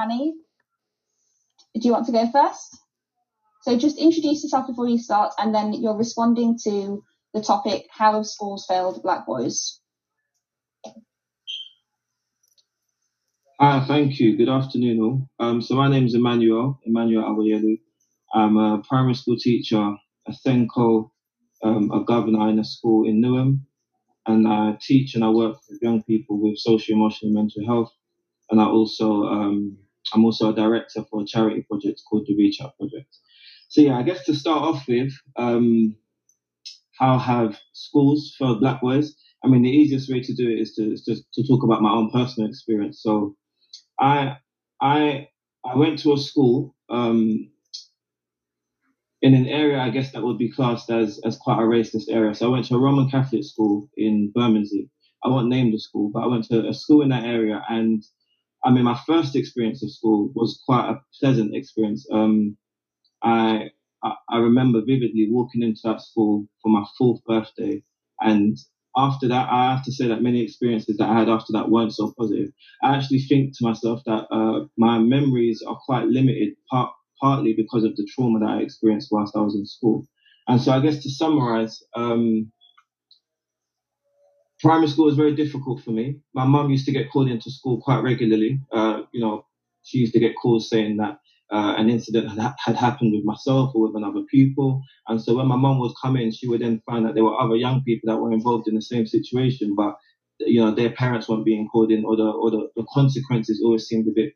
Manny. Do you want to go first? So just introduce yourself before you start, and then you're responding to the topic, how have schools failed black boys? Hi, thank you. Good afternoon all. Um, so my name is Emmanuel, Emmanuel Awoyelu. I'm a primary school teacher, a SENCO, um, a governor in a school in Newham, and I teach and I work with young people with social, emotional, mental health. And I also, um, I'm also a director for a charity project called the Reach Out Project. So yeah, I guess to start off with, um, how have schools failed black boys? I mean, the easiest way to do it is to, to, to talk about my own personal experience. So I, I, I went to a school, um, in an area, I guess that would be classed as, as quite a racist area. So I went to a Roman Catholic school in Bermondsey. I won't name the school, but I went to a school in that area. And I mean, my first experience of school was quite a pleasant experience. Um, I, I remember vividly walking into that school for my fourth birthday. And after that, I have to say that many experiences that I had after that weren't so positive. I actually think to myself that uh, my memories are quite limited, part, partly because of the trauma that I experienced whilst I was in school. And so I guess to summarize, um, primary school was very difficult for me. My mum used to get called into school quite regularly. Uh, you know, she used to get calls saying that uh, an incident had, had, happened with myself or with another pupil. And so when my mum would come in, she would then find that there were other young people that were involved in the same situation, but you know their parents weren't being called in, or the or the, the consequences always seemed a bit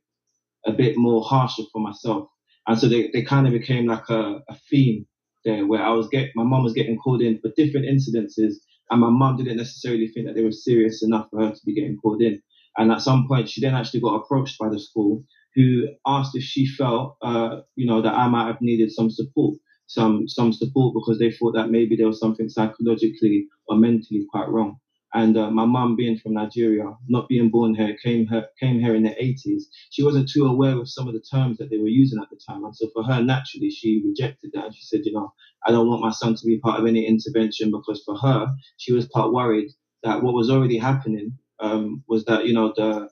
a bit more harsher for myself. And so they, they kind of became like a, a theme there where I was get my mum was getting called in for different incidences and my mum didn't necessarily think that they were serious enough for her to be getting called in. And at some point she then actually got approached by the school who asked if she felt, uh, you know, that I might have needed some support, some some support because they thought that maybe there was something psychologically or mentally quite wrong. And uh, my mum, being from Nigeria, not being born here, came here came here in the 80s. She wasn't too aware of some of the terms that they were using at the time, and so for her, naturally, she rejected that. And she said, you know, I don't want my son to be part of any intervention because for her, she was quite worried that what was already happening um, was that you know the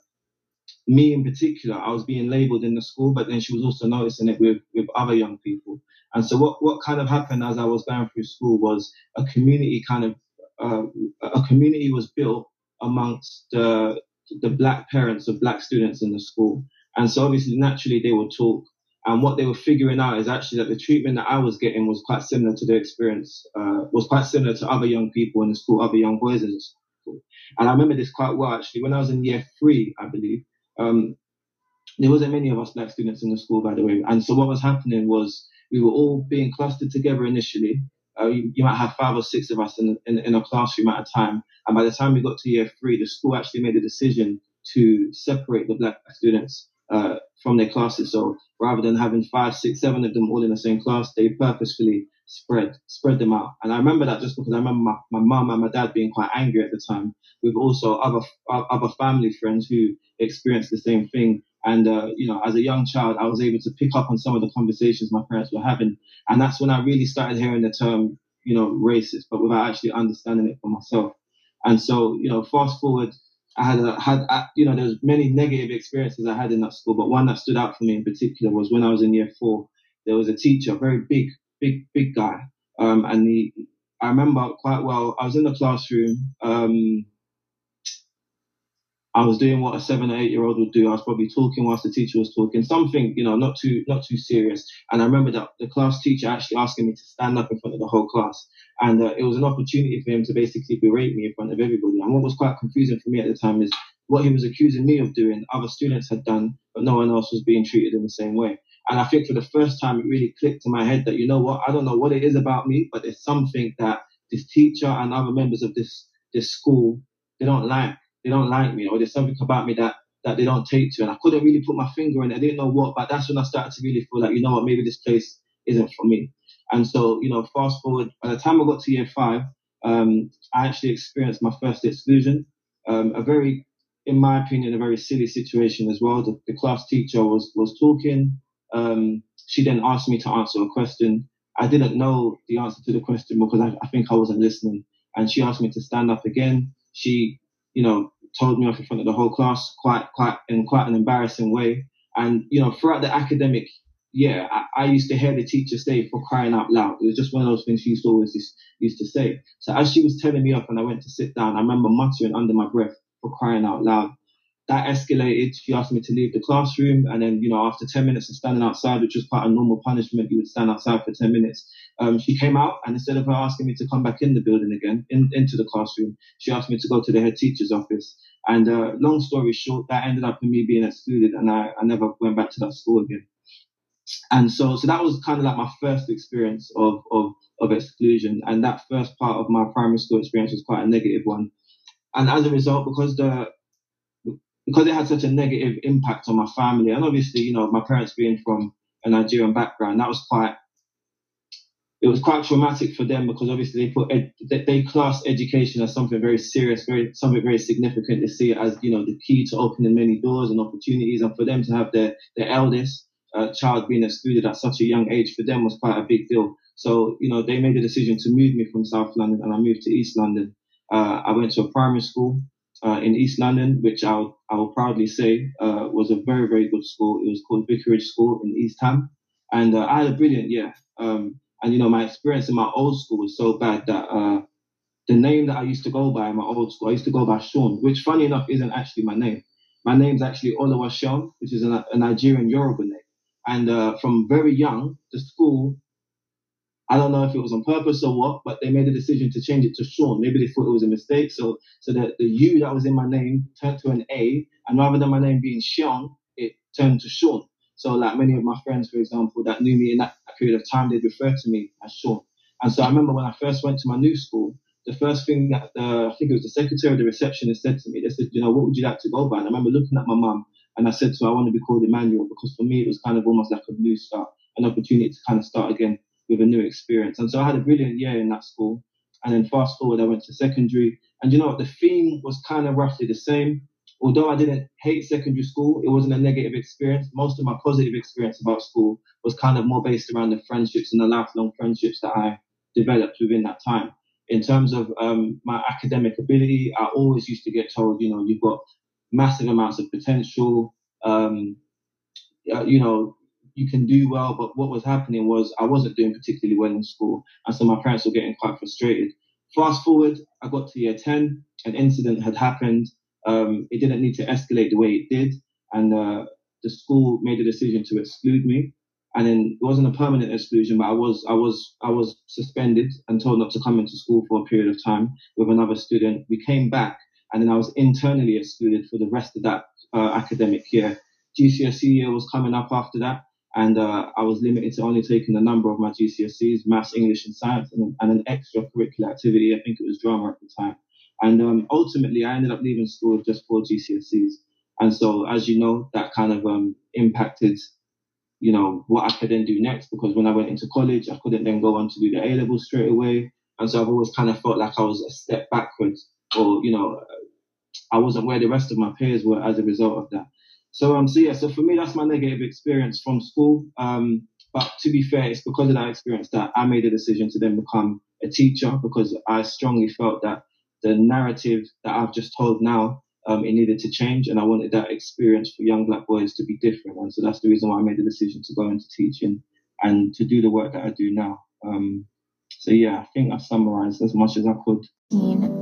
me in particular, I was being labelled in the school, but then she was also noticing it with, with other young people. And so what, what kind of happened as I was going through school was a community kind of, uh, a community was built amongst the, the black parents of black students in the school. And so obviously naturally they would talk. And what they were figuring out is actually that the treatment that I was getting was quite similar to the experience, uh, was quite similar to other young people in the school, other young boys in the school. And I remember this quite well actually when I was in year three, I believe. Um, there wasn't many of us black students in the school, by the way. And so what was happening was we were all being clustered together initially. Uh, you, you, might have five or six of us in, in, in, a classroom at a time. And by the time we got to year three, the school actually made a decision to separate the black students uh, from their classes. So rather than having five, six, seven of them all in the same class, they purposefully spread spread them out. And I remember that just because I remember my, my mum and my dad being quite angry at the time, with also other other family friends who experienced the same thing. And uh, you know, as a young child, I was able to pick up on some of the conversations my parents were having, and that's when I really started hearing the term, you know, racist, but without actually understanding it for myself. And so, you know, fast forward, I had a, had uh, you know, there's many negative experiences I had in that school, but one that stood out for me in particular was when I was in year four. There was a teacher, very big, big, big guy. Um, and he, I remember quite well, I was in the classroom. Um, I was doing what a seven or eight year old would do. I was probably talking whilst the teacher was talking, something, you know, not too, not too serious. And I remember that the class teacher actually asking me to stand up in front of the whole class. And uh, it was an opportunity for him to basically berate me in front of everybody. And what was quite confusing for me at the time is what he was accusing me of doing, other students had done, but no one else was being treated in the same way. And I think for the first time, it really clicked in my head that, you know what, I don't know what it is about me, but there's something that this teacher and other members of this, this school, they don't like. They don't like me, or there's something about me that, that they don't take to. And I couldn't really put my finger on it. I didn't know what, but that's when I started to really feel like, you know what, maybe this place isn't for me. And so, you know, fast forward, by the time I got to year five, um, I actually experienced my first exclusion. Um, a very, in my opinion, a very silly situation as well. The, the class teacher was, was talking um, she then asked me to answer a question. I didn't know the answer to the question because I, I think I wasn't listening. And she asked me to stand up again. She, you know, told me off in front of the whole class quite, quite, in quite an embarrassing way. And, you know, throughout the academic year, I, I, used to hear the teacher say for crying out loud. It was just one of those things she used to always used, to say. So as she was telling me off and I went to sit down, I remember muttering under my breath for crying out loud that escalated. She asked me to leave the classroom. And then, you know, after 10 minutes of standing outside, which was quite a normal punishment, you would stand outside for 10 minutes. Um, she came out and instead of her asking me to come back in the building again, in, into the classroom, she asked me to go to the head teacher's office. And, uh, long story short, that ended up in me being excluded and I, I never went back to that school again. And so, so that was kind of like my first experience of, of, of exclusion. And that first part of my primary school experience was quite a negative one. And as a result, because the, because it had such a negative impact on my family, and obviously, you know, my parents being from a Nigerian background, that was quite it was quite traumatic for them because obviously they put ed, they class education as something very serious, very something very significant. They see it as you know the key to opening many doors and opportunities, and for them to have their their eldest uh, child being excluded at such a young age for them was quite a big deal. So you know they made the decision to move me from South London, and I moved to East London. Uh, I went to a primary school uh, in East London, which I'll, I'll proudly say uh, was a very, very good school. It was called Vicarage School in East Ham. And uh, I had a brilliant year. Um, and, you know, my experience in my old school was so bad that uh, the name that I used to go by in my old school, I used to go by Sean, which, funny enough, isn't actually my name. My name's actually Oluwaseun, which is a, a Nigerian Yoruba name. And uh, from very young, the school I don't know if it was on purpose or what, but they made a decision to change it to Sean. Maybe they thought it was a mistake. So, so that the U that was in my name turned to an A, and rather than my name being Seun, it turned to Sean. So, like many of my friends, for example, that knew me in that period of time, they'd refer to me as Sean. And so I remember when I first went to my new school, the first thing that the, I think it was the secretary or the receptionist said to me, they said, you know, what would you like to go by? And I remember looking at my mum and I said to her, I want to be called Emmanuel because for me it was kind of almost like a new start, an opportunity to kind of start again with a new experience. And so I had a brilliant year in that school. And then fast forward, I went to secondary. And you know what? The theme was kind of roughly the same. Although I didn't hate secondary school, it wasn't a negative experience. Most of my positive experience about school was kind of more based around the friendships and the lifelong friendships that I developed within that time. In terms of um, my academic ability, I always used to get told, you know, you've got massive amounts of potential. Um, you know, you can do well, but what was happening was I wasn't doing particularly well in school, and so my parents were getting quite frustrated. Fast forward, I got to year 10, an incident had happened. Um, it didn't need to escalate the way it did, and uh, the school made a decision to exclude me. And then it wasn't a permanent exclusion, but I was I was I was suspended and told not to come into school for a period of time with another student. We came back, and then I was internally excluded for the rest of that uh, academic year. GCSE year was coming up after that, and uh, I was limited to only taking a number of my GCSEs, maths, English, and science, and, and, an extracurricular activity. I think it was drama at the time. And um, ultimately, I ended up leaving school with just four GCSEs. And so, as you know, that kind of um, impacted, you know, what I could then do next. Because when I went into college, I couldn't then go on to do the A levels straight away. And so I've always kind of felt like I was a step backwards, or you know, I wasn't where the rest of my peers were as a result of that. So um, so yeah, so for me that's my negative experience from school. Um, but to be fair, it's because of that experience that I made a decision to then become a teacher because I strongly felt that the narrative that I've just told now, um, it needed to change, and I wanted that experience for young black boys to be different. And so that's the reason why I made the decision to go into teaching and to do the work that I do now. Um, so yeah, I think I summarized as much as I could.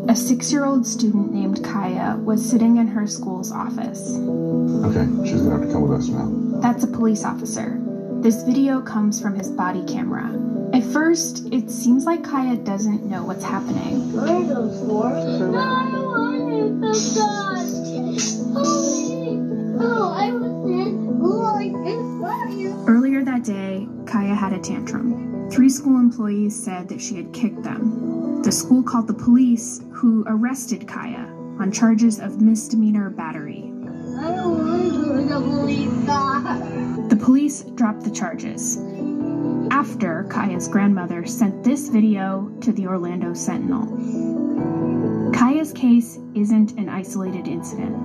A six year old student named Kaia was sitting in her school's office. Okay, she's gonna have to come with us now. That's a police officer. This video comes from his body camera. At first, it seems like Kaia doesn't know what's happening. Earlier that day, Kaia had a tantrum. Three school employees said that she had kicked them. The school called the police, who arrested Kaia on charges of misdemeanor battery. I don't want to police The police dropped the charges. After Kaia's grandmother sent this video to the Orlando Sentinel. Kaia's case isn't an isolated incident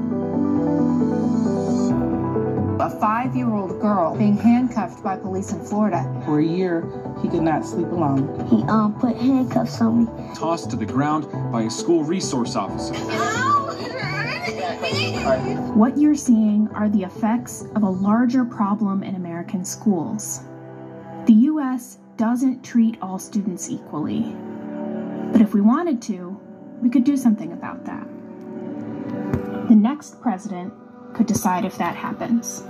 a five year old girl being handcuffed by police in Florida. For a year, he could not sleep alone. He um, put handcuffs on me. Tossed to the ground by a school resource officer. What you're seeing are the effects of a larger problem in American schools. The U.S. doesn't treat all students equally. But if we wanted to, we could do something about that. The next president could decide if that happens.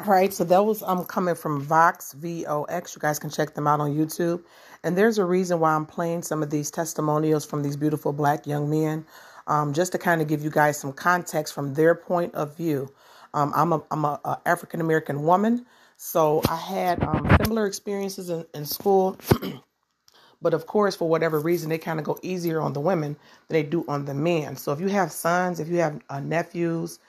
All right, so that was um coming from Vox V O X. You guys can check them out on YouTube. And there's a reason why I'm playing some of these testimonials from these beautiful black young men, um, just to kind of give you guys some context from their point of view. Um, I'm a I'm a, a African American woman, so I had um, similar experiences in, in school. but of course, for whatever reason, they kind of go easier on the women than they do on the men. So if you have sons, if you have uh, nephews,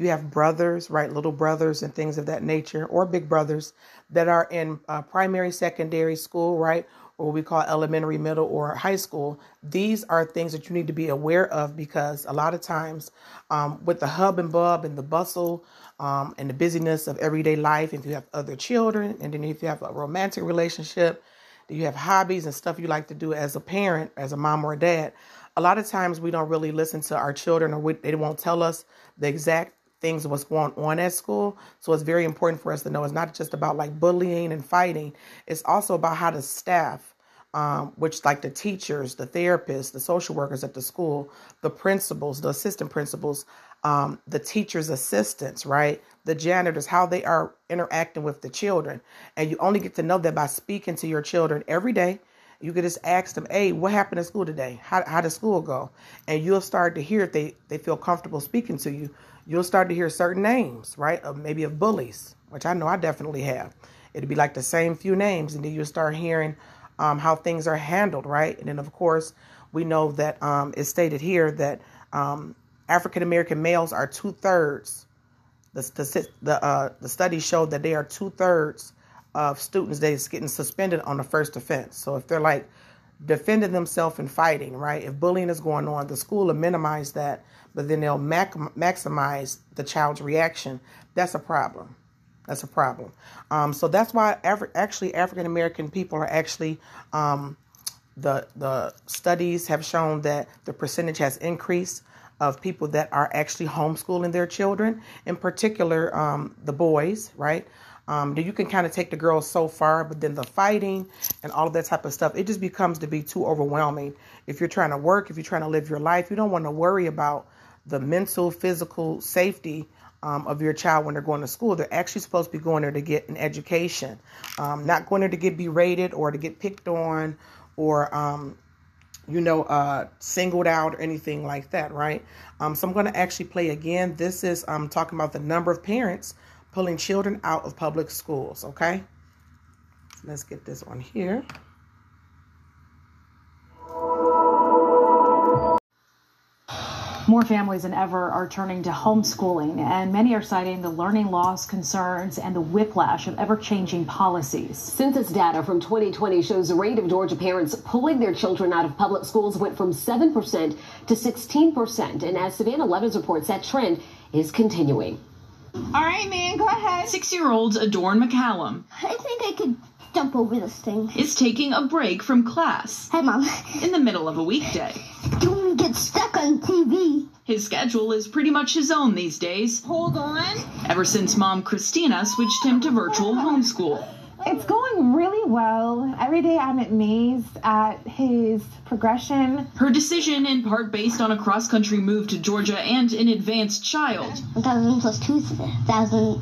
you have brothers, right, little brothers and things of that nature, or big brothers that are in uh, primary, secondary school, right, or what we call elementary, middle, or high school, these are things that you need to be aware of because a lot of times um, with the hub and bub and the bustle um, and the busyness of everyday life, if you have other children, and then if you have a romantic relationship, do you have hobbies and stuff you like to do as a parent, as a mom or a dad? A lot of times we don't really listen to our children or we, they won't tell us the exact things what's going on at school. So it's very important for us to know it's not just about like bullying and fighting. It's also about how the staff, um, which like the teachers, the therapists, the social workers at the school, the principals, the assistant principals, um, the teachers' assistants, right? The janitors, how they are interacting with the children. And you only get to know that by speaking to your children every day. You could just ask them, hey, what happened at school today? How, how did school go? And you'll start to hear if they, they feel comfortable speaking to you you'll start to hear certain names, right? Of maybe of bullies, which I know I definitely have. It'd be like the same few names, and then you'll start hearing um, how things are handled, right? And then, of course, we know that um, it's stated here that um, African American males are two thirds. The the the, uh, the study showed that they are two thirds of students that is getting suspended on the first offense. So if they're like defending themselves and fighting, right? If bullying is going on, the school will minimize that but then they'll mac- maximize the child's reaction. That's a problem. That's a problem. Um, so that's why Af- actually African American people are actually um, the the studies have shown that the percentage has increased of people that are actually homeschooling their children, in particular um, the boys, right? Um, you can kind of take the girls so far, but then the fighting and all of that type of stuff, it just becomes to be too overwhelming. If you're trying to work, if you're trying to live your life, you don't want to worry about the mental, physical safety um, of your child when they're going to school. They're actually supposed to be going there to get an education, um, not going there to get berated or to get picked on or, um, you know, uh, singled out or anything like that, right? Um, so I'm going to actually play again. This is um, talking about the number of parents pulling children out of public schools, okay? Let's get this one here. More families than ever are turning to homeschooling, and many are citing the learning loss concerns and the whiplash of ever changing policies. Census data from 2020 shows the rate of Georgia parents pulling their children out of public schools went from 7% to 16%. And as Savannah Levins reports, that trend is continuing. All right, man, go ahead. Six year old Adorn McCallum. I think I could jump over this thing. Is taking a break from class. Hi, Mom. In the middle of a weekday. Don't get stuck on TV. His schedule is pretty much his own these days. Hold on. Ever since mom Christina switched him to virtual homeschool. It's going really well. Every day I'm amazed at his progression. Her decision, in part based on a cross country move to Georgia and an advanced child. 1,000 plus 2,000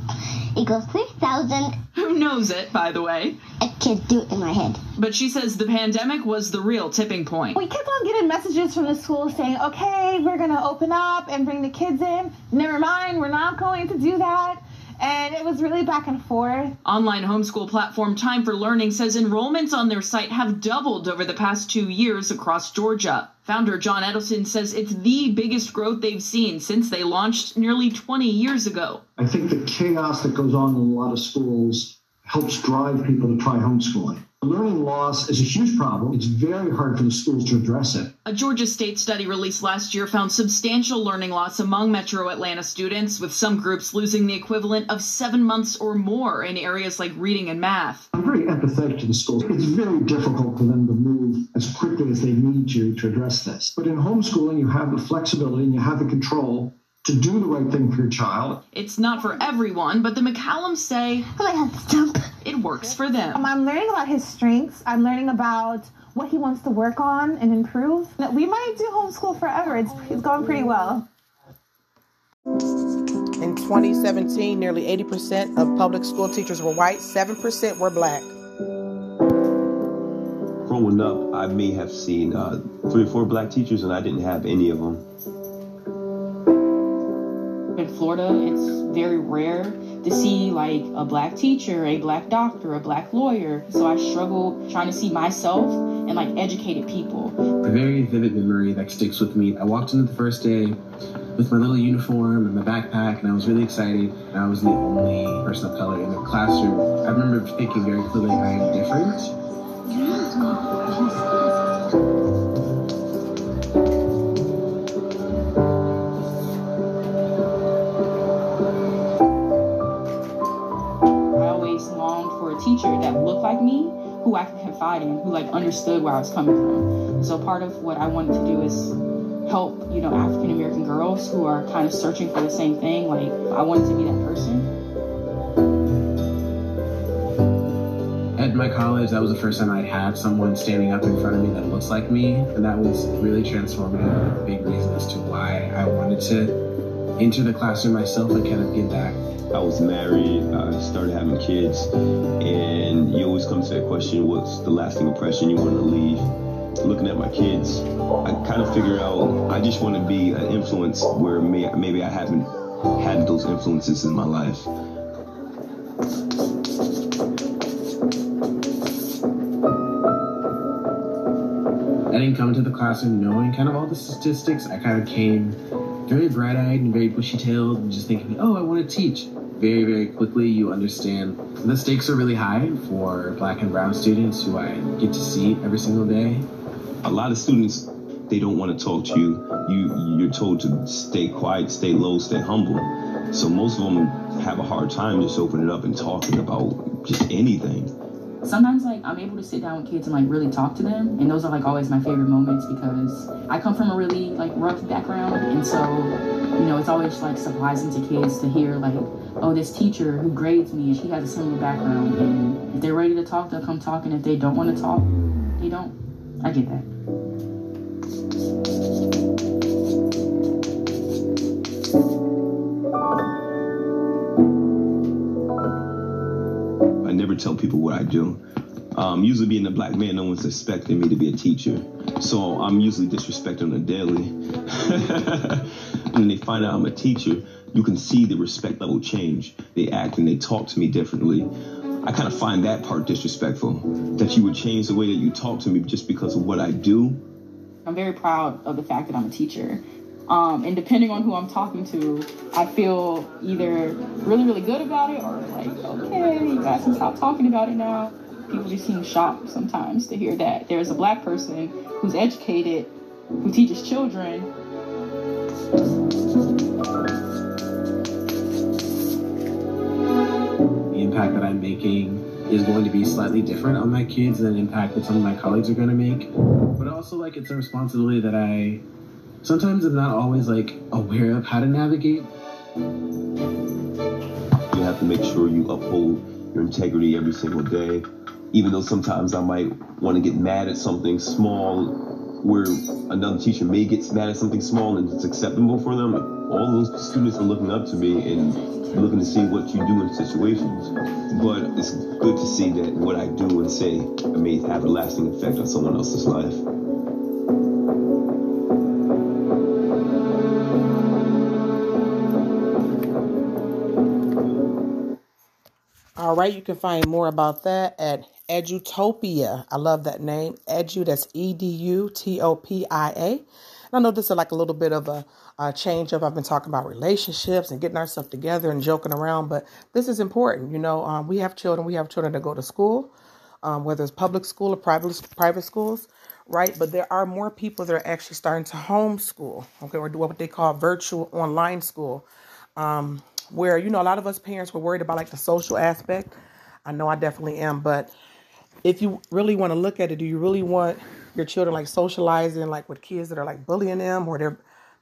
equals 3,000. Who knows it, by the way? I can't do it in my head. But she says the pandemic was the real tipping point. We kept on getting messages from the school saying, okay, we're going to open up and bring the kids in. Never mind, we're not going to do that and it was really back and forth. Online homeschool platform Time4Learning says enrollments on their site have doubled over the past two years across Georgia. Founder John Edelson says it's the biggest growth they've seen since they launched nearly 20 years ago. I think the chaos that goes on in a lot of schools helps drive people to try homeschooling. Learning loss is a huge problem. It's very hard for the schools to address it. A Georgia State study released last year found substantial learning loss among metro Atlanta students, with some groups losing the equivalent of seven months or more in areas like reading and math. I'm very empathetic to the schools. It's very difficult for them to move as quickly as they need to to address this. But in homeschooling, you have the flexibility and you have the control to do the right thing for your child. It's not for everyone, but the McCallums say it works for them. Um, I'm learning about his strengths. I'm learning about what he wants to work on and improve. We might do homeschool forever. It's, it's going pretty well. In 2017, nearly 80% of public school teachers were white, 7% were black. Growing up, I may have seen uh, three or four black teachers, and I didn't have any of them. In Florida, it's very rare to see like a black teacher, a black doctor, a black lawyer. So I struggle trying to see myself and like educated people. A very vivid memory that sticks with me. I walked into the first day with my little uniform and my backpack, and I was really excited. And I was the only person of color in the classroom. I remember thinking very clearly, I am different. Who I could confide in, who like understood where I was coming from. So part of what I wanted to do is help, you know, African American girls who are kind of searching for the same thing. Like I wanted to be that person. At my college, that was the first time I'd had someone standing up in front of me that looks like me, and that was really transformative. A big reason as to why I wanted to enter the classroom myself and kind of give back. I was married, I started having kids, and you always come to that question, what's the lasting impression you want to leave? Looking at my kids, I kind of figure out I just want to be an influence where may, maybe I haven't had those influences in my life. I didn't come to the classroom knowing kind of all the statistics. I kind of came very bright-eyed and very bushy-tailed and just thinking, oh, I want to teach. Very, very quickly, you understand the stakes are really high for black and brown students who I get to see every single day. A lot of students, they don't want to talk to you. You, you're told to stay quiet, stay low, stay humble. So most of them have a hard time just opening up and talking about just anything sometimes like I'm able to sit down with kids and like really talk to them and those are like always my favorite moments because I come from a really like rough background and so you know it's always like surprising to kids to hear like oh this teacher who grades me she has a similar background and if they're ready to talk they'll come talk and if they don't want to talk they don't. I get that tell people what I do. Um, usually being a black man, no one's expecting me to be a teacher. So I'm usually disrespected on a daily. when they find out I'm a teacher, you can see the respect level change. They act and they talk to me differently. I kind of find that part disrespectful, that you would change the way that you talk to me just because of what I do. I'm very proud of the fact that I'm a teacher. Um, and depending on who I'm talking to, I feel either really, really good about it or like, okay, you guys can stop talking about it now. People just seem shocked sometimes to hear that there's a black person who's educated, who teaches children. The impact that I'm making is going to be slightly different on my kids than the impact that some of my colleagues are going to make. But also, like, it's a responsibility that I sometimes I'm not always like aware of how to navigate. You have to make sure you uphold your integrity every single day. Even though sometimes I might want to get mad at something small where another teacher may get mad at something small and it's acceptable for them, all those students are looking up to me and looking to see what you do in situations. But it's good to see that what I do and say may have a lasting effect on someone else's life. All right, you can find more about that at Edutopia. I love that name. Edu, that's E D U T O P I A. I know this is like a little bit of a, a change up. I've been talking about relationships and getting ourselves together and joking around, but this is important. You know, um, we have children, we have children that go to school. um, whether it's public school or private private schools, right? But there are more people that are actually starting to homeschool, okay, or do what they call virtual online school, um, where you know a lot of us parents were worried about like the social aspect. I know I definitely am, but if you really want to look at it, do you really want your children like socializing like with kids that are like bullying them or they're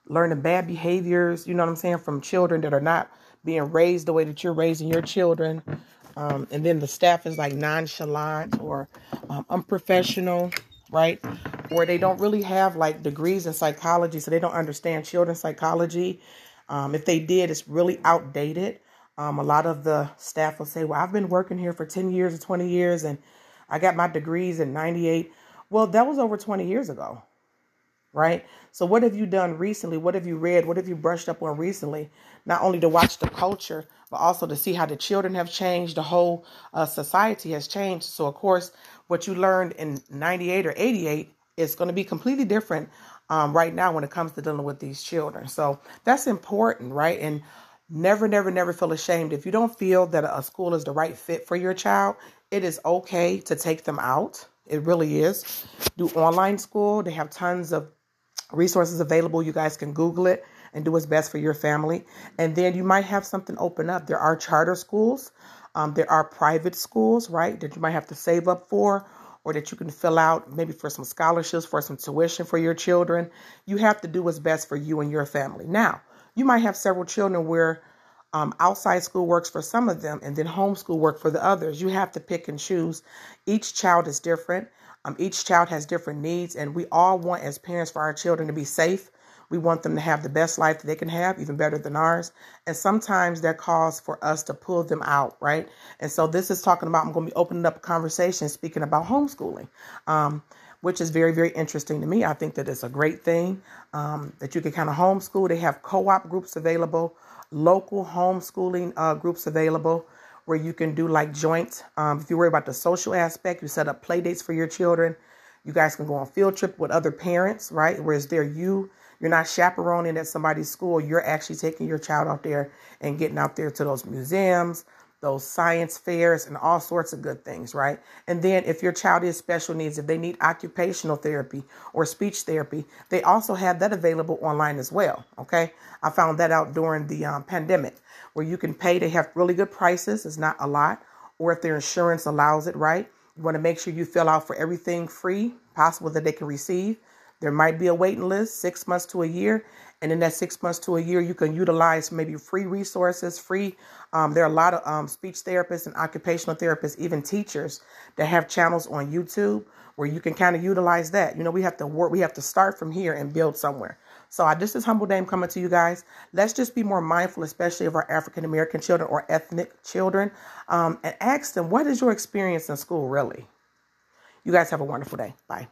learning bad behaviors, you know what I'm saying, from children that are not being raised the way that you're raising your children. Um, and then the staff is like nonchalant or um, unprofessional, right? Or they don't really have like degrees in psychology, so they don't understand children's psychology. Um, if they did, it's really outdated. Um, a lot of the staff will say, Well, I've been working here for 10 years or 20 years, and I got my degrees in 98. Well, that was over 20 years ago, right? So, what have you done recently? What have you read? What have you brushed up on recently? Not only to watch the culture, but also to see how the children have changed, the whole uh, society has changed. So, of course, what you learned in 98 or 88 is going to be completely different um, right now when it comes to dealing with these children. So, that's important, right? And never, never, never feel ashamed. If you don't feel that a school is the right fit for your child, it is okay to take them out. It really is. Do online school. They have tons of resources available. You guys can Google it and do what's best for your family. And then you might have something open up. There are charter schools. Um, there are private schools, right, that you might have to save up for or that you can fill out maybe for some scholarships, for some tuition for your children. You have to do what's best for you and your family. Now, you might have several children where um, outside school works for some of them and then homeschool work for the others. You have to pick and choose. Each child is different. Um, each child has different needs, and we all want, as parents, for our children to be safe. We want them to have the best life that they can have, even better than ours. And sometimes that calls for us to pull them out, right? And so this is talking about, I'm going to be opening up a conversation speaking about homeschooling. Um, which is very, very interesting to me. I think that it's a great thing um, that you can kind of homeschool. They have co op groups available, local homeschooling uh, groups available where you can do like joint. Um, if you worry about the social aspect, you set up play dates for your children. You guys can go on field trip with other parents, right? Whereas they're you, you're not chaperoning at somebody's school. You're actually taking your child out there and getting out there to those museums, those science fairs, and all sorts of good things, right? And then if your child is special needs, if they need occupational therapy or speech therapy, they also have that available online as well. Okay, I found that out during the um, pandemic where you can pay. They have really good prices. It's not a lot, or if their insurance allows it, right? You want to make sure you fill out for everything free possible that they can receive. There might be a waiting list, six months to a year. And in that six months to a year, you can utilize maybe free resources, free. Um, there are a lot of um, speech therapists and occupational therapists, even teachers that have channels on YouTube where you can kind of utilize that. You know, we have to work, we have to start from here and build somewhere. So I, this is Humble Dame coming to you guys. Let's just be more mindful, especially of our African American children or ethnic children, um, and ask them, what is your experience in school really? You guys have a wonderful day. Bye.